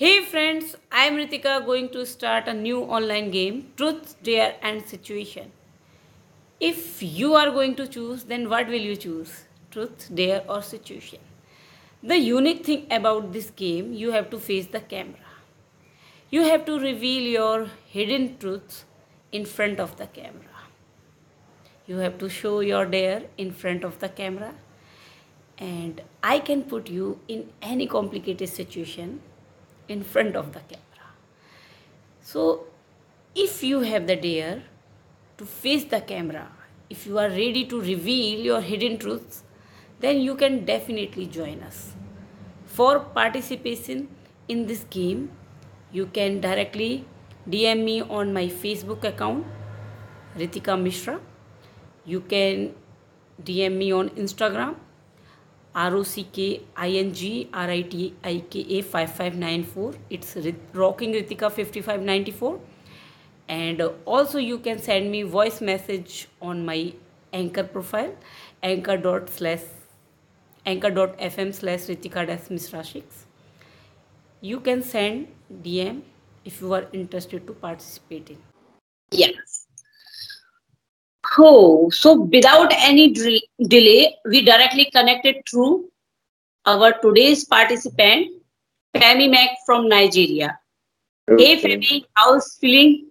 Hey friends, I am Ritika going to start a new online game Truth, Dare and Situation. If you are going to choose, then what will you choose? Truth, Dare or Situation? The unique thing about this game, you have to face the camera. You have to reveal your hidden truths in front of the camera. You have to show your dare in front of the camera and I can put you in any complicated situation in front of the camera. So, if you have the dare to face the camera, if you are ready to reveal your hidden truths, then you can definitely join us. For participation in this game, you can directly DM me on my Facebook account, Ritika Mishra. You can DM me on Instagram R O C K I N G R I T I K A 5594. It's Rocking Ritika 5594. And also, you can send me voice message on my anchor profile anchor dot slash anchor dot fm slash ritika dash misrashix you can send dm if you are interested to participate in Yes. Oh, so without any delay, we directly connected through our today's participant, Femi Mac from Nigeria. Hey Okay. Femi, how's feeling?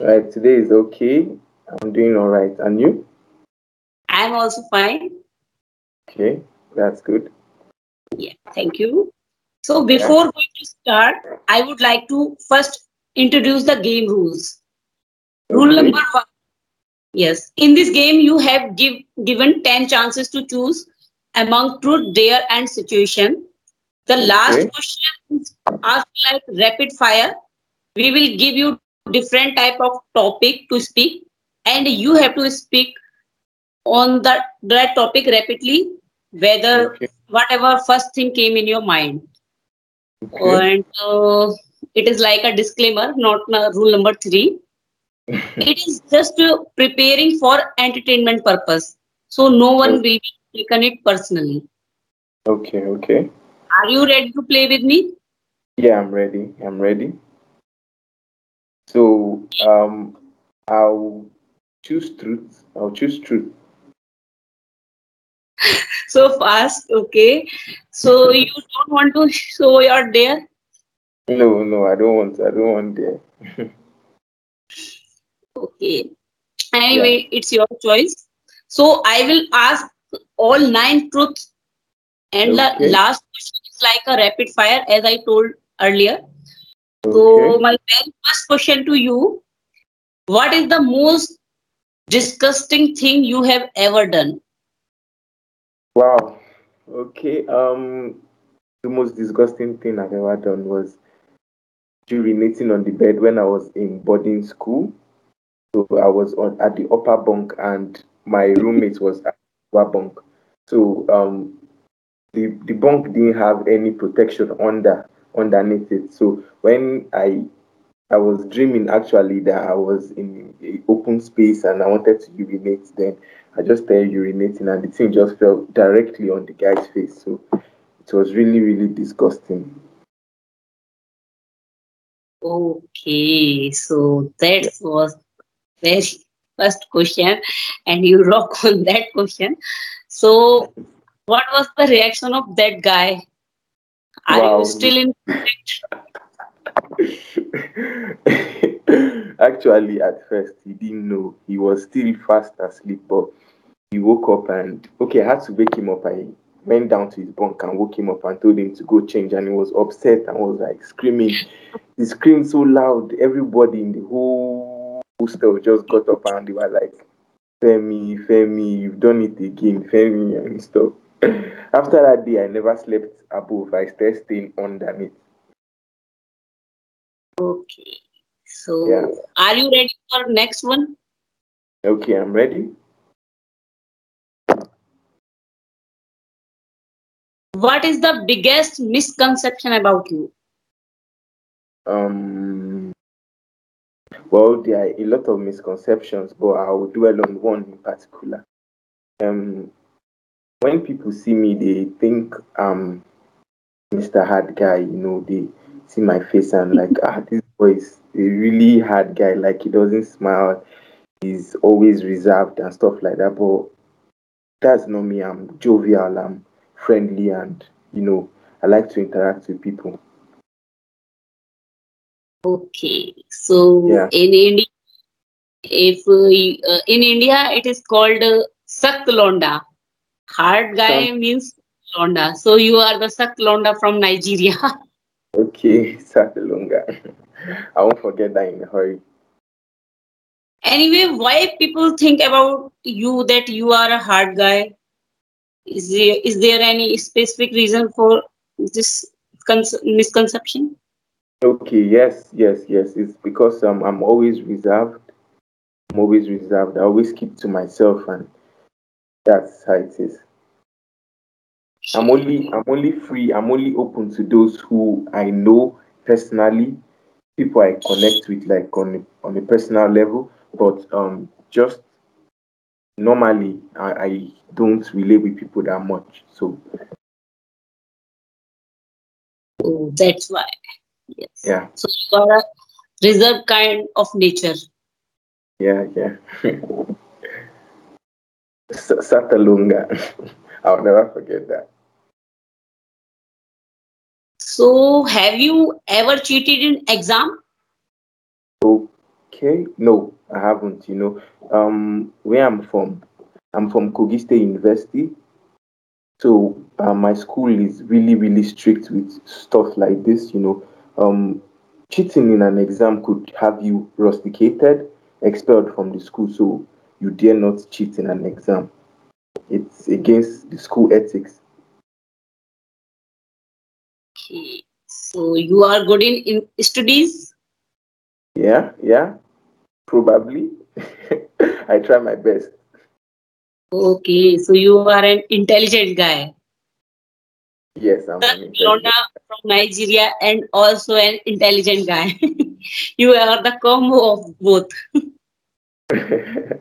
Right, today is okay. I'm doing all right. And you? I'm also fine. Okay, that's good. Yeah, thank you. So before going to start, I would like to first introduce the game rules. Rule number one. Yes, in this game, you have give, given 10 chances to choose among truth, dare, and situation. The last Okay. question is asked like rapid fire. We will give you different type of topic to speak, and you have to speak on that, that topic rapidly, whether Okay. whatever first thing came in your mind. Okay. And uh, it is like a disclaimer, not uh, rule number three it is just uh, preparing for entertainment purpose so no one will be taken it personally Okay, okay. are you ready to play with me Yeah, I'm ready. I'm ready. So, um, I'll choose truth. I'll choose truth. so fast okay so you don't want to show your dare No, no, I don't want. I don't want there. okay anyway it's your choice so i will ask all nine truths and the last question is like a rapid fire as i told earlier so Okay. my very first question to you what is the most disgusting thing you have ever done Wow. Okay. Um, the most disgusting thing I've ever done was urinating on the bed when I was in boarding school. So I was on at the upper bunk and my roommate was at the lower bunk. So um the, the bunk didn't have any protection under underneath it. So when I I was dreaming actually that I was in open space and I wanted to urinate then I just started urinating and the thing just fell directly on the guy's face. So it was really, really disgusting. okay so that was very first question and you rock on that question so what was the reaction of that guy are Wow. you still in? Actually, at first, he didn't know. He was still fast asleep, but he woke up and, okay, I had to wake him up. I went down to his bunk and woke him up and told him to go change. And he was upset and was like screaming. He screamed so loud. Everybody in the whole hostel just got up and they were like, Femi, Femi, you've done it again, Femi, and stuff. After that day, I never slept above. I started staying underneath. okay so Yeah. are you ready for next one Okay, I'm ready. what is the biggest misconception about you Um, well, there are a lot of misconceptions, but I will dwell on one in particular. Um, when people see me, they think I'm Mr. Hard Guy. You know, they see my face and like, ah, this boy is a really hard guy. Like he doesn't smile. He's always reserved and stuff like that. But that's not me. I'm jovial. I'm friendly, and you know, I like to interact with people. Okay, so Yeah. in India, if uh, uh, in India it is called uh, Sakt Londa. Hard guy means Londa. So you are the Sakt Londa from Nigeria. Okay, Satalunga. I won't forget that in a hurry. anyway, why people think about you that you are a hard guy? Is there is there any specific reason for this misconception? Okay, yes, yes, yes. It's because um, I'm always reserved. I'm always reserved. I always keep to myself, and that's how it is. I'm only I'm only free. I'm only open to those who I know personally, people I connect with like on on a personal level. But um, just normally I, I don't relate with people that much. So Oh, that's why. Yes. yeah, So you a reserved kind of nature. yeah, yeah. Satalunga. I'll never forget that. So have you ever cheated in exam? Okay, no, I haven't. You know, um, where I'm from, I'm from Kogi State University. So uh, my school is really, really strict with stuff like this. You know, um, cheating in an exam could have you rusticated, expelled from the school. So you dare not cheat in an exam. It's against the school ethics. Okay. So you are good in, in studies? Yeah, yeah, probably. I try my best. Okay. So you are an intelligent guy. Yes, I'm. Lona from Nigeria and also an intelligent guy. you are the combo of both.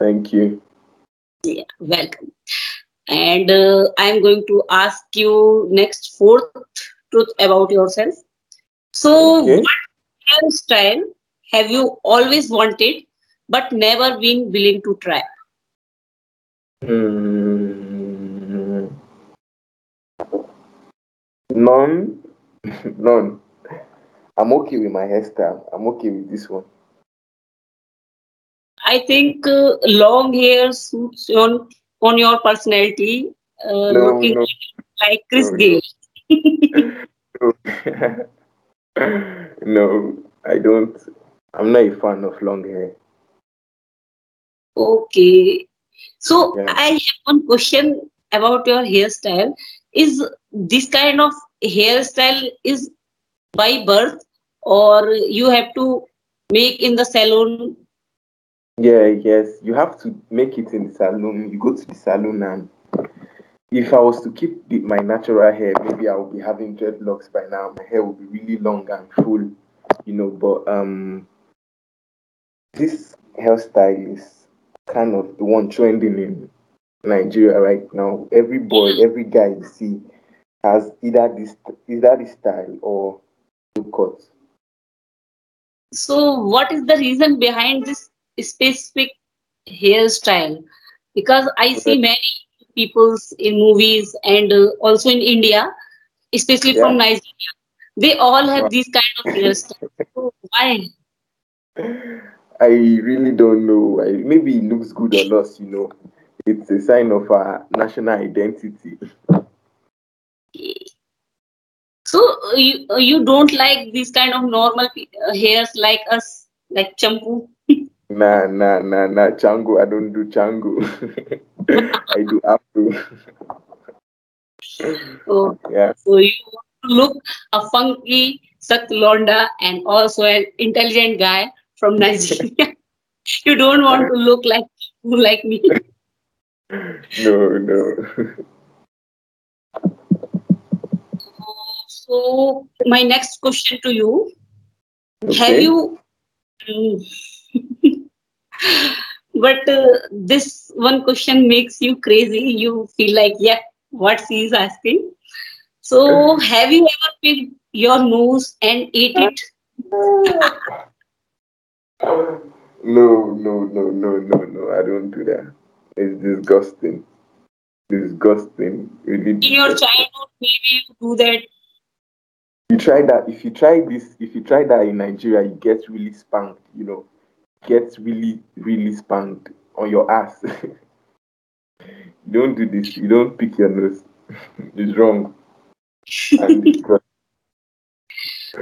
Thank you. Yeah, welcome. And uh, I'm going to ask you next fourth truth about yourself. So, Okay. what hairstyle have you always wanted but never been willing to try? Mm, none, none. I'm okay with my hairstyle. I'm okay with this one. I think uh, long hair suits on on your personality, uh, No, looking no, like Chris no, Gale. no. no, I don't. I'm not a fan of long hair. Okay. So Yeah. I have one question about your hairstyle. Is this kind of hairstyle is by birth or you have to make in the salon? Yeah, yes. You have to make it in the salon. You go to the salon, and if I was to keep the, my natural hair, maybe I would be having dreadlocks by now. My hair would be really long and full, you know. But um, this hairstyle is kind of the one trending in Nigeria right now. Every boy, every guy you see has either this either this style or look cut. So what is the reason behind this specific hairstyle? Because I see many peoples in movies and uh, also in India, especially from Nigeria, they all have this kind of hairstyle. So why? I really don't know. I, maybe it looks good on us, you know. It's a sign of our national identity. So uh, you uh, you don't like these kind of normal pe- uh, hairs like us, like champu? Nah, nah, nah, nah. Chango, I don't do chango. I do afro. Oh, Yeah. so you want to look a funky Sak Londa and also an intelligent guy from Nigeria. you don't want to look like like me. No, no. So my next question to you: Have you? Mm. but uh, this one question makes you crazy. You feel like, yeah, what she is asking. So, have you ever been your nose and ate it? No, no, no, no, no, no. I don't do that. It's disgusting. Disgusting. Really In your disgusting. childhood, maybe you do that. You try that if you try this if you try that in nigeria you get really spanked you know. Get really really spanked on your ass. You don't do this. You don't pick your nose. It's wrong.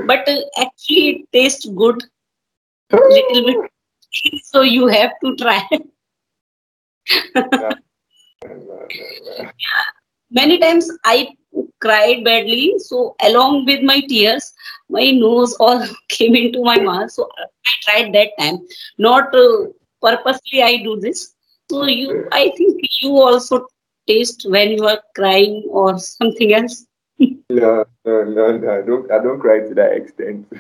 But uh, actually, it tastes good, little bit. So you have to try. Many times I cried badly, so along with my tears, my nose all came into my mouth. So I tried that time. Not uh, purposely I do this. So you, I think you also taste when you are crying or something else. no, no, no, no, I don't I don't cry to that extent.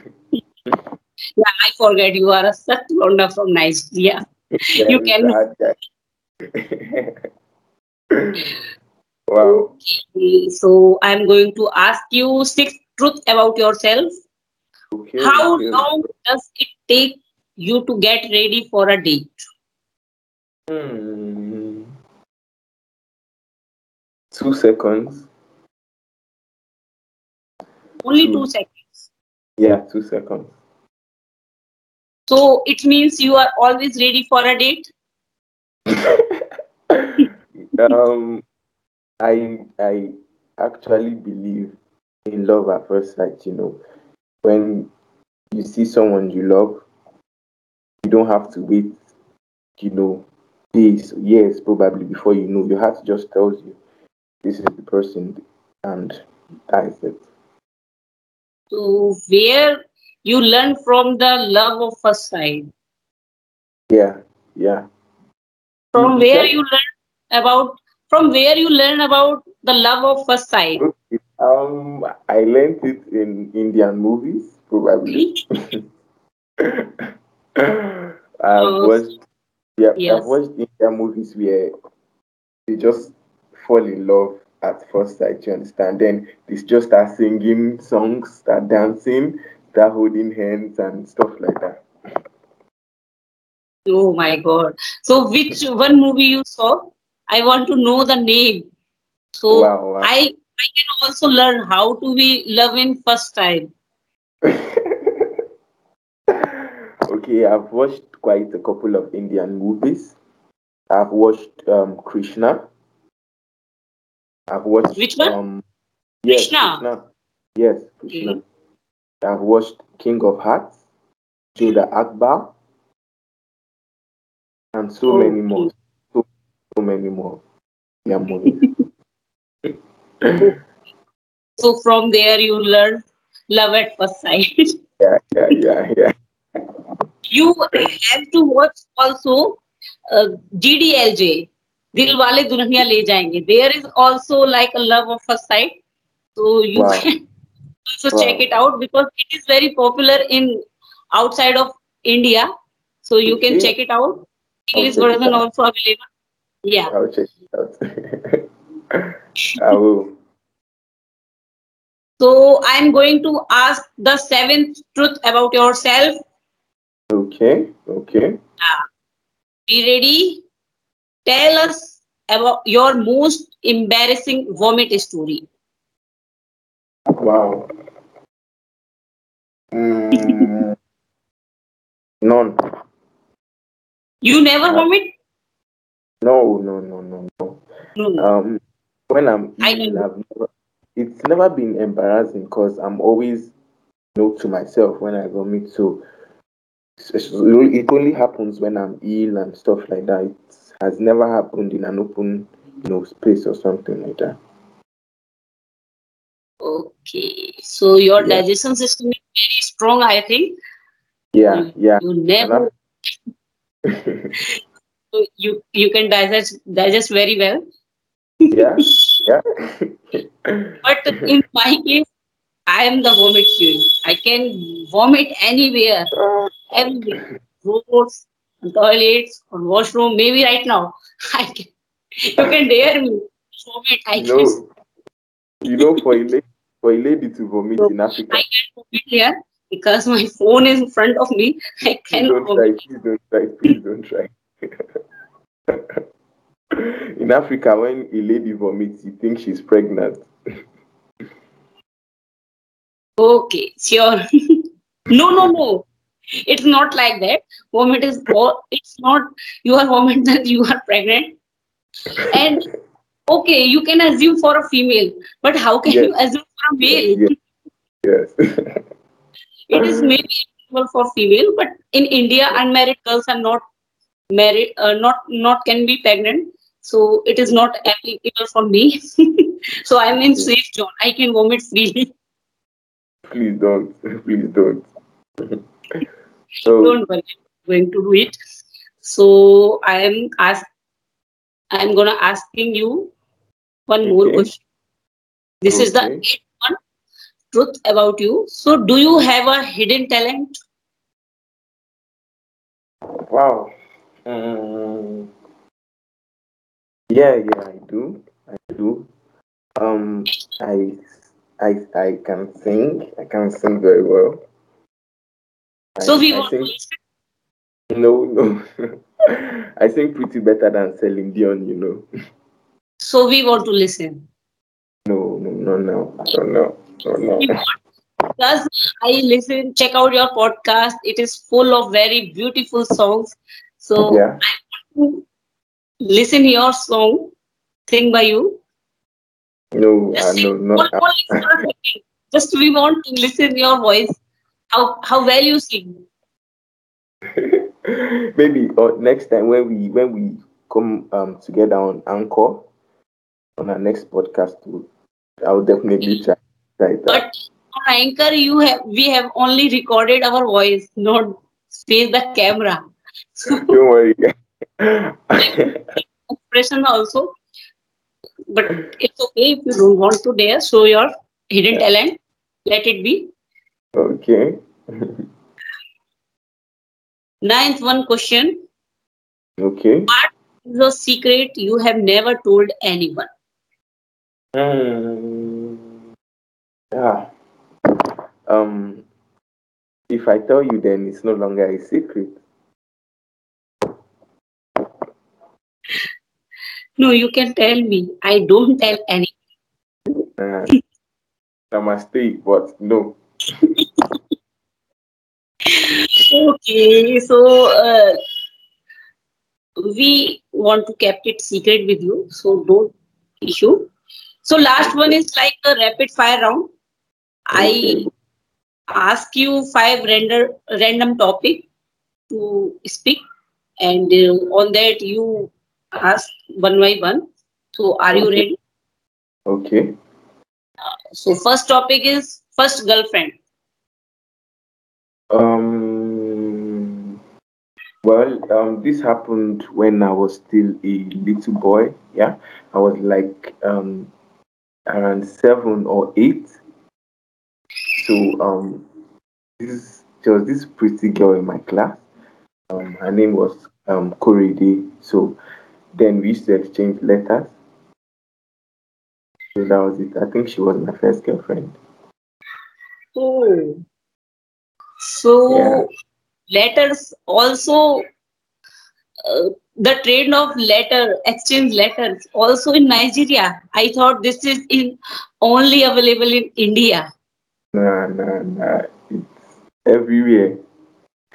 Yeah, I forget you are a such Londa from Nigeria. Yeah, You can- a hard guy. Wow. Okay, So I'm going to ask you six truths about yourself. Okay. How okay. long does it take you to get ready for a date? Hmm. Two seconds. Only Two. two seconds. Yeah, two seconds. So it means you are always ready for a date. um, I I actually believe in love at first sight. You know, when you see someone you love, you don't have to wait. You know, days, years probably before you know. Your heart just tells you this is the person, and that is it. So where you learn from the love of first sight. Yeah, yeah. From You where said- you learn about from where you learn about the love of first sight. Um, I learned it in Indian movies, probably. I've Oh, watched, yeah, yes. I've watched Indian movies where they just fall in love at first sight. You understand? Then they just start singing songs, start dancing, start holding hands and stuff like that. Oh my god. So which one movie you saw? I want to know the name. So Wow, wow. I I can also learn how to be love in first time. okay, I've watched quite a couple of Indian movies. I've watched um, Krishna. I've watched Which one? Um, yes, Krishna? Krishna. Yes, Krishna. I've watched King of Hearts, Jodhaa Akbar, and so many more. So, so many more. Yeah, movies. So from there you learn love at first sight. yeah, yeah, yeah, yeah. you have to watch also uh, DDLJ. Dil wale le jayenge. There is also like a love of first sight. So you Wow. can also Wow. check it out because it is very popular in outside of India. So you can check it out. English version also available. Yeah. I'll check it out. I will. So I'm going to ask the seventh truth about yourself. Okay, okay. Be ready. Tell us about your most embarrassing vomit story. Wow. Mm, none. You never vomit? No, no, no, no, no. No. Um, when I'm I. I've never, it's never been embarrassing because I'm always you know to myself when I vomit. So it's- it's- it only happens when I'm ill and stuff like that. It has never happened in an open, you know, space or something like that. Okay. So your Yeah. digestion system is very strong, I think. Yeah, You- yeah. You never you you can digest digest very well. yeah, yeah. But in my case, I am the vomit queen. I can vomit anywhere, uh. everywhere. Roads, toilets, on washroom, maybe right now. I can you can dare me. Vomit, I you can know, you know, for a lady, for a lady to vomit So in Africa. I can vomit here because my phone is in front of me. I Please can don't try. Please don't try. Please don't try. in Africa, when a lady vomits, you think she's pregnant. Okay, sure. no, no, no. It's not like that. Vomit is. It's not. You are vomit that you are pregnant. And okay, you can assume for a female, but how can Yes. you assume for a male? Yes. Yes. It is maybe for female, but in India, unmarried girls are not married. Uh, not not can be pregnant. So it is not applicable for me. so I'm in safe zone. I can vomit freely. Please don't. Please don't. so don't worry, I'm going to do it. So I am ask I'm gonna asking you one more Okay. question. This is the eighth one truth about you. So do you have a hidden talent? wow. Um, yeah, yeah, I do. I do. Um, I, I, I can sing. I can sing very well. I, So we I want sing. No, no. I sing pretty better than Celine Dion. You know. So we want to listen. No, no, no, no, no, no, no, no. I listen, check out your podcast. It is full of very beautiful songs. So Yeah. listen your song, sing by you. No, uh, no, no. only for a second. Just we want to listen your voice. How how well you sing. Maybe uh, next time when we when we come um together on Anchor on our next podcast, I'll definitely try try that. But on Anchor, you have we have only recorded our voice, not face the camera. Don't worry. expression also. But it's okay if you don't want to dare show your hidden talent. Let it be. okay. Ninth one question. Okay. What is a secret you have never told anyone? Hmm. Yeah. Um. If I tell you, then it's no longer a secret. No, you can tell me. I don't tell any. Uh, namaste, but no. Okay, so uh, we want to keep it secret with you, so don't issue. So last one is like a rapid fire round. I ask you five render, random topic to speak, and uh, on that you ask one by one. So are you ready? Okay. So first topic is first girlfriend. Um. Well, um, this happened when I was still a little boy. Yeah, I was like um around seven or eight. So um, this there was this pretty girl in my class. Um, her name was um Korede. So then we used to exchange letters. So that was it. I think she was my first girlfriend. Oh, so Yeah. letters also uh, the trend of letter exchange letters also in Nigeria. I thought this is in only available in India. No, no, no. It's everywhere.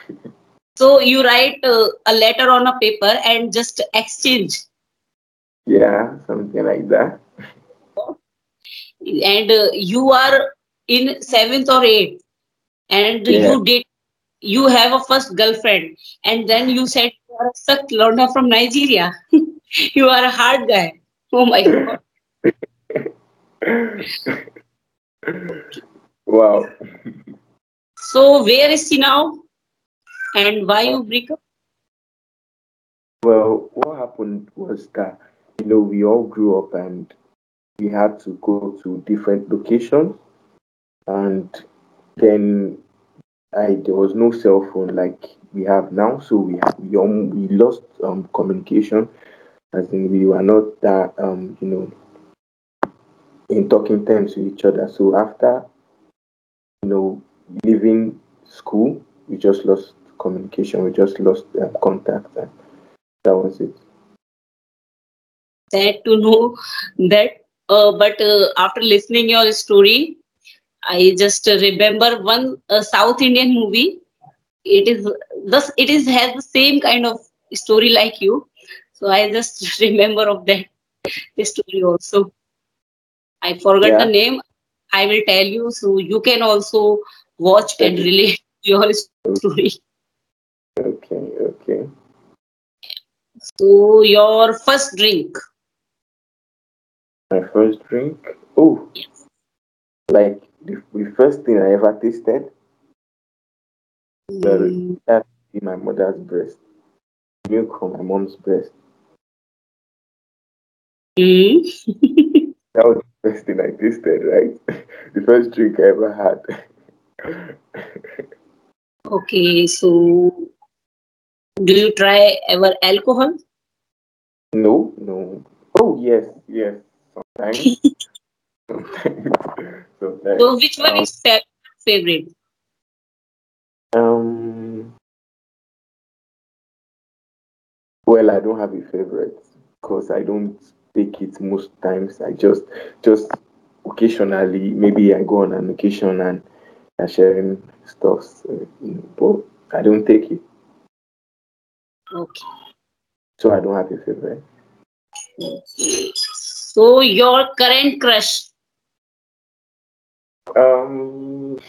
So you write uh, a letter on a paper and just exchange, Yeah, something like that. and uh, you are in seventh or eighth, and Yeah. you did you have a first girlfriend, and then you said you are a suck learner from Nigeria. you are a hard guy. Oh my god. wow. So where is she now? And why you break up? Well, what happened was that, you know, we all grew up and we had to go to different locations. And then I there was no cell phone like we have now. So we we, um, we lost um, communication. As in, we were not that, um, you know, in talking terms with each other. So after you know leaving school, we just lost communication. We just lost um, contact, and that was it. Sad to know that. Uh, but uh, after listening your story, I just remember one uh, South Indian movie. It is thus it is has the same kind of story like you. So I just remember of that story also. I forgot Yeah. the name. I will tell you so you can also watch and relate your story. Okay. So your first drink. My first drink. Oh, like the, the first thing I ever tasted. Mm, that in my mother's breast. Milk from my mom's breast. mm. That was the first thing I tasted, right? the first drink I ever had. Okay, so do you try ever alcohol? no, no. Oh yes, yes. Sometimes. Sometimes. Sometimes. So which one Um, is fa- favorite? Um, well, I don't have a favorite because I don't take it most times. I just, just occasionally, maybe I go on an occasion and I'm sharing stuff, so, you know, but I don't take it, Okay. so I don't have a favorite. So your current crush. Um,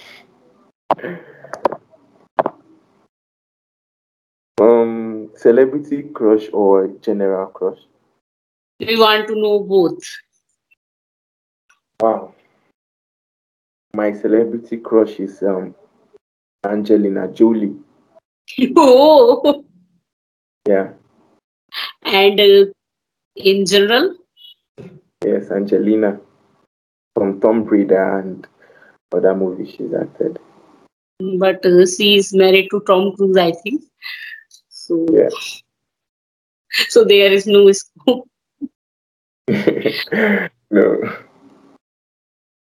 um, celebrity crush or general crush? We want to know both. Wow, my celebrity crush is um Angelina Jolie. oh, Yeah. and uh, in general, Yes, Angelina from Tomb Raider and other movies she's acted. but uh, she is married to Tom Cruise, I think. So, Yeah. so there is no scope. no.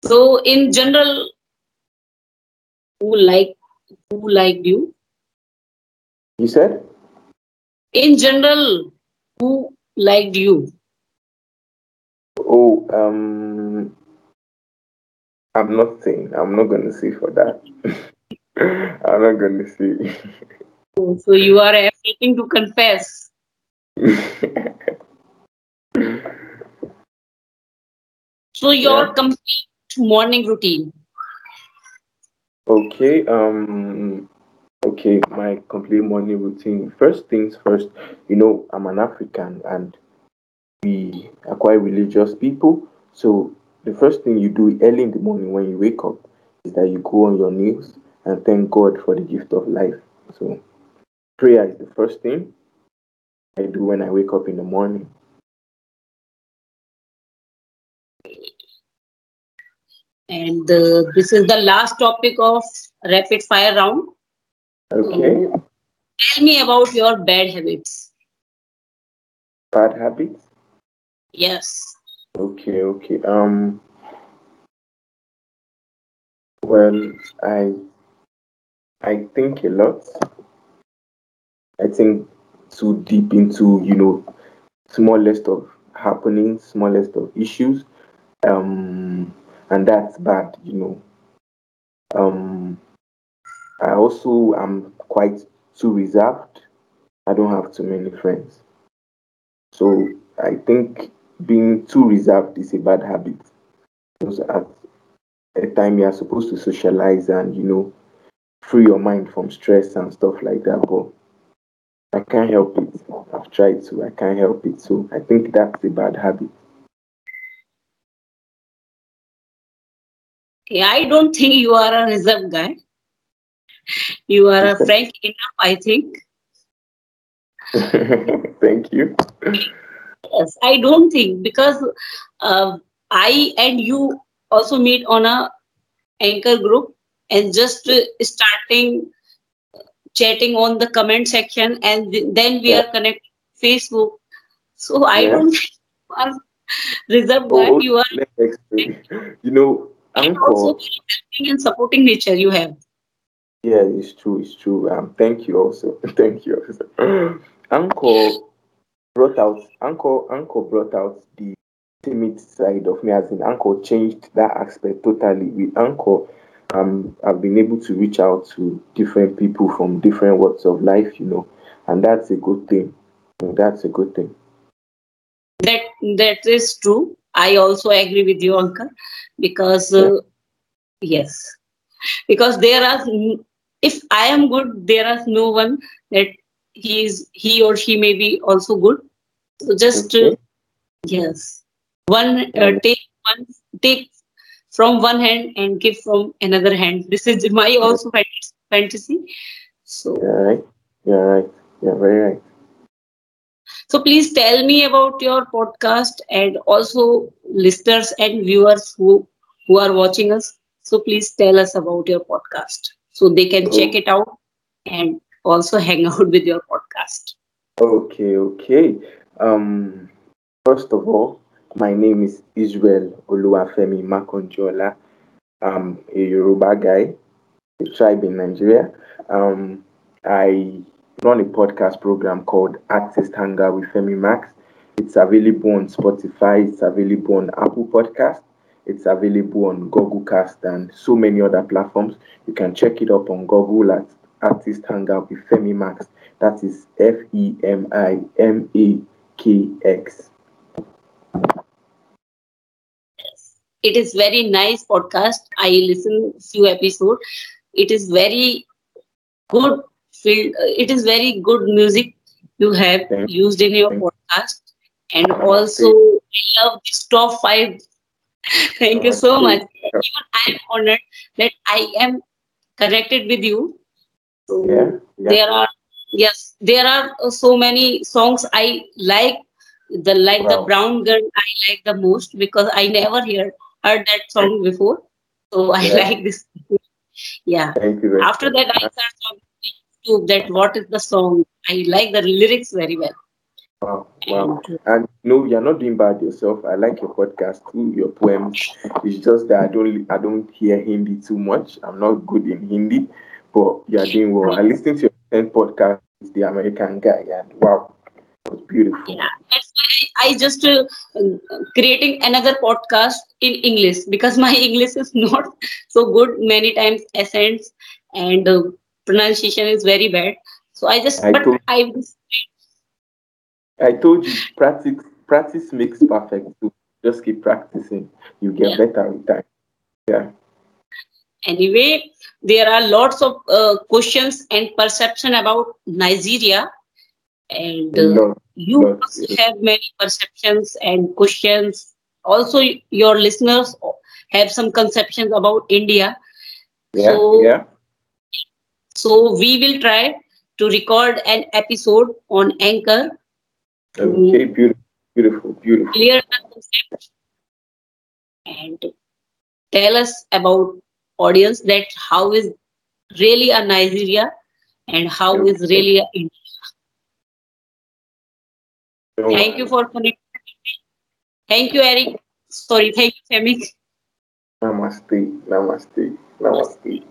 So in general, who like who liked you? You said? In general, who liked you? Oh, um, I'm not saying. I'm not going to say for that. I'm not going to say. So you are everything to confess. So your Yeah. complete morning routine. okay. Um. Okay. My complete morning routine. First things first. You know, I'm an African, and we are quite religious people. So the first thing you do early in the morning when you wake up is that you go on your knees and thank God for the gift of life. So prayer is the first thing I do when I wake up in the morning. And uh, this is the last topic of rapid fire round. Okay. So tell me about your bad habits. Bad habits. Yes. Okay, okay. Um well I I think a lot. I think too deep into, you know, smallest of happenings, smallest of issues. Um and that's bad, you know. Um I also am quite too reserved. I don't have too many friends. So I think being too reserved is a bad habit. Because at a time you are supposed to socialize and you know free your mind from stress and stuff like that. But I can't help it. I've tried to. I can't help it. So I think that's a bad habit. Okay, I don't think you are a reserved guy. You are a frank enough, I think. Thank you. Yes, I don't think because uh, I and you also meet on a anchor group and just uh, starting chatting on the comment section and th- then we Yeah. are connected Facebook. So I Yeah. don't think you are Reserve Oh, that you are let me explain. You know, and also helping and supporting nature you have. Yeah, it's true. It's true. Um, thank you also. thank you. Also. Anchor brought out. Anchor Anchor brought out the timid side of me. As in, Anchor changed that aspect totally. With Anchor, um, I've been able to reach out to different people from different walks of life. You know, and that's a good thing. Mm, That's a good thing. That that is true. I also agree with you, Uncle, because Yeah. uh, yes, because there are if I am good, there is no one that he is he or she may be also good. So just uh, yes, one uh, take one take from one hand and give from another hand. This is my also fantasy. So You're right. You're right. You're very right. So please tell me about your podcast and also listeners and viewers who, who are watching us. So please tell us about your podcast so they can check Oh, it out and also hang out with your podcast. okay. Okay. Um. First of all, my name is Israel Oluwafemi Makanjuola. I'm a Yoruba guy, a tribe in Nigeria. Um, I run a podcast program called Artiste Hangout with Femi Makx. It's available on Spotify, it's available on Apple Podcast, it's available on Google Cast and so many other platforms. You can check it up on Google at Artiste Hangout with Femi Makx. That is F E M I M A K X. It is very nice podcast. I listen few episode. It is very good field. Uh, it is very good music you have used in your podcast. And also, I love this top five. Thank you so much. Even I am honored that I am connected with you. So Yeah, yeah. there are yes, there are uh, so many songs I like. The like the brown girl I like the most because I never heard heard that song before. So I Yeah. like this. Yeah. Thank you very After that, I searched on YouTube that what is the song. I like the lyrics very well. Wow, wow. And no, you're not doing bad yourself. I like your podcast too, your poems. It's just that I don't I don't hear Hindi too much. I'm not good in Hindi, but you're doing well. I listened to your 10 podcast, The American Guy, and wow, it was beautiful. yeah, I just uh, creating another podcast in English because my English is not so good. Many times accents and uh, pronunciation is very bad. So I just I but I I told you practice practice makes perfect. So just keep practicing. You get yeah. better with time. Yeah. Anyway, there are lots of uh, questions and perception about Nigeria, and uh, lot, you have many perceptions and questions. Also, your listeners have some conceptions about India. Yeah, So, yeah. so we will try to record an episode on Anchor Oh, mm. Okay, beautiful, beautiful, beautiful. clear concept and tell us about audience that how is really a Nigeria and how is really a India. No Thank you for connecting. Thank you, Eric. Sorry, thank you, Femi. Namaste, namaste, namaste.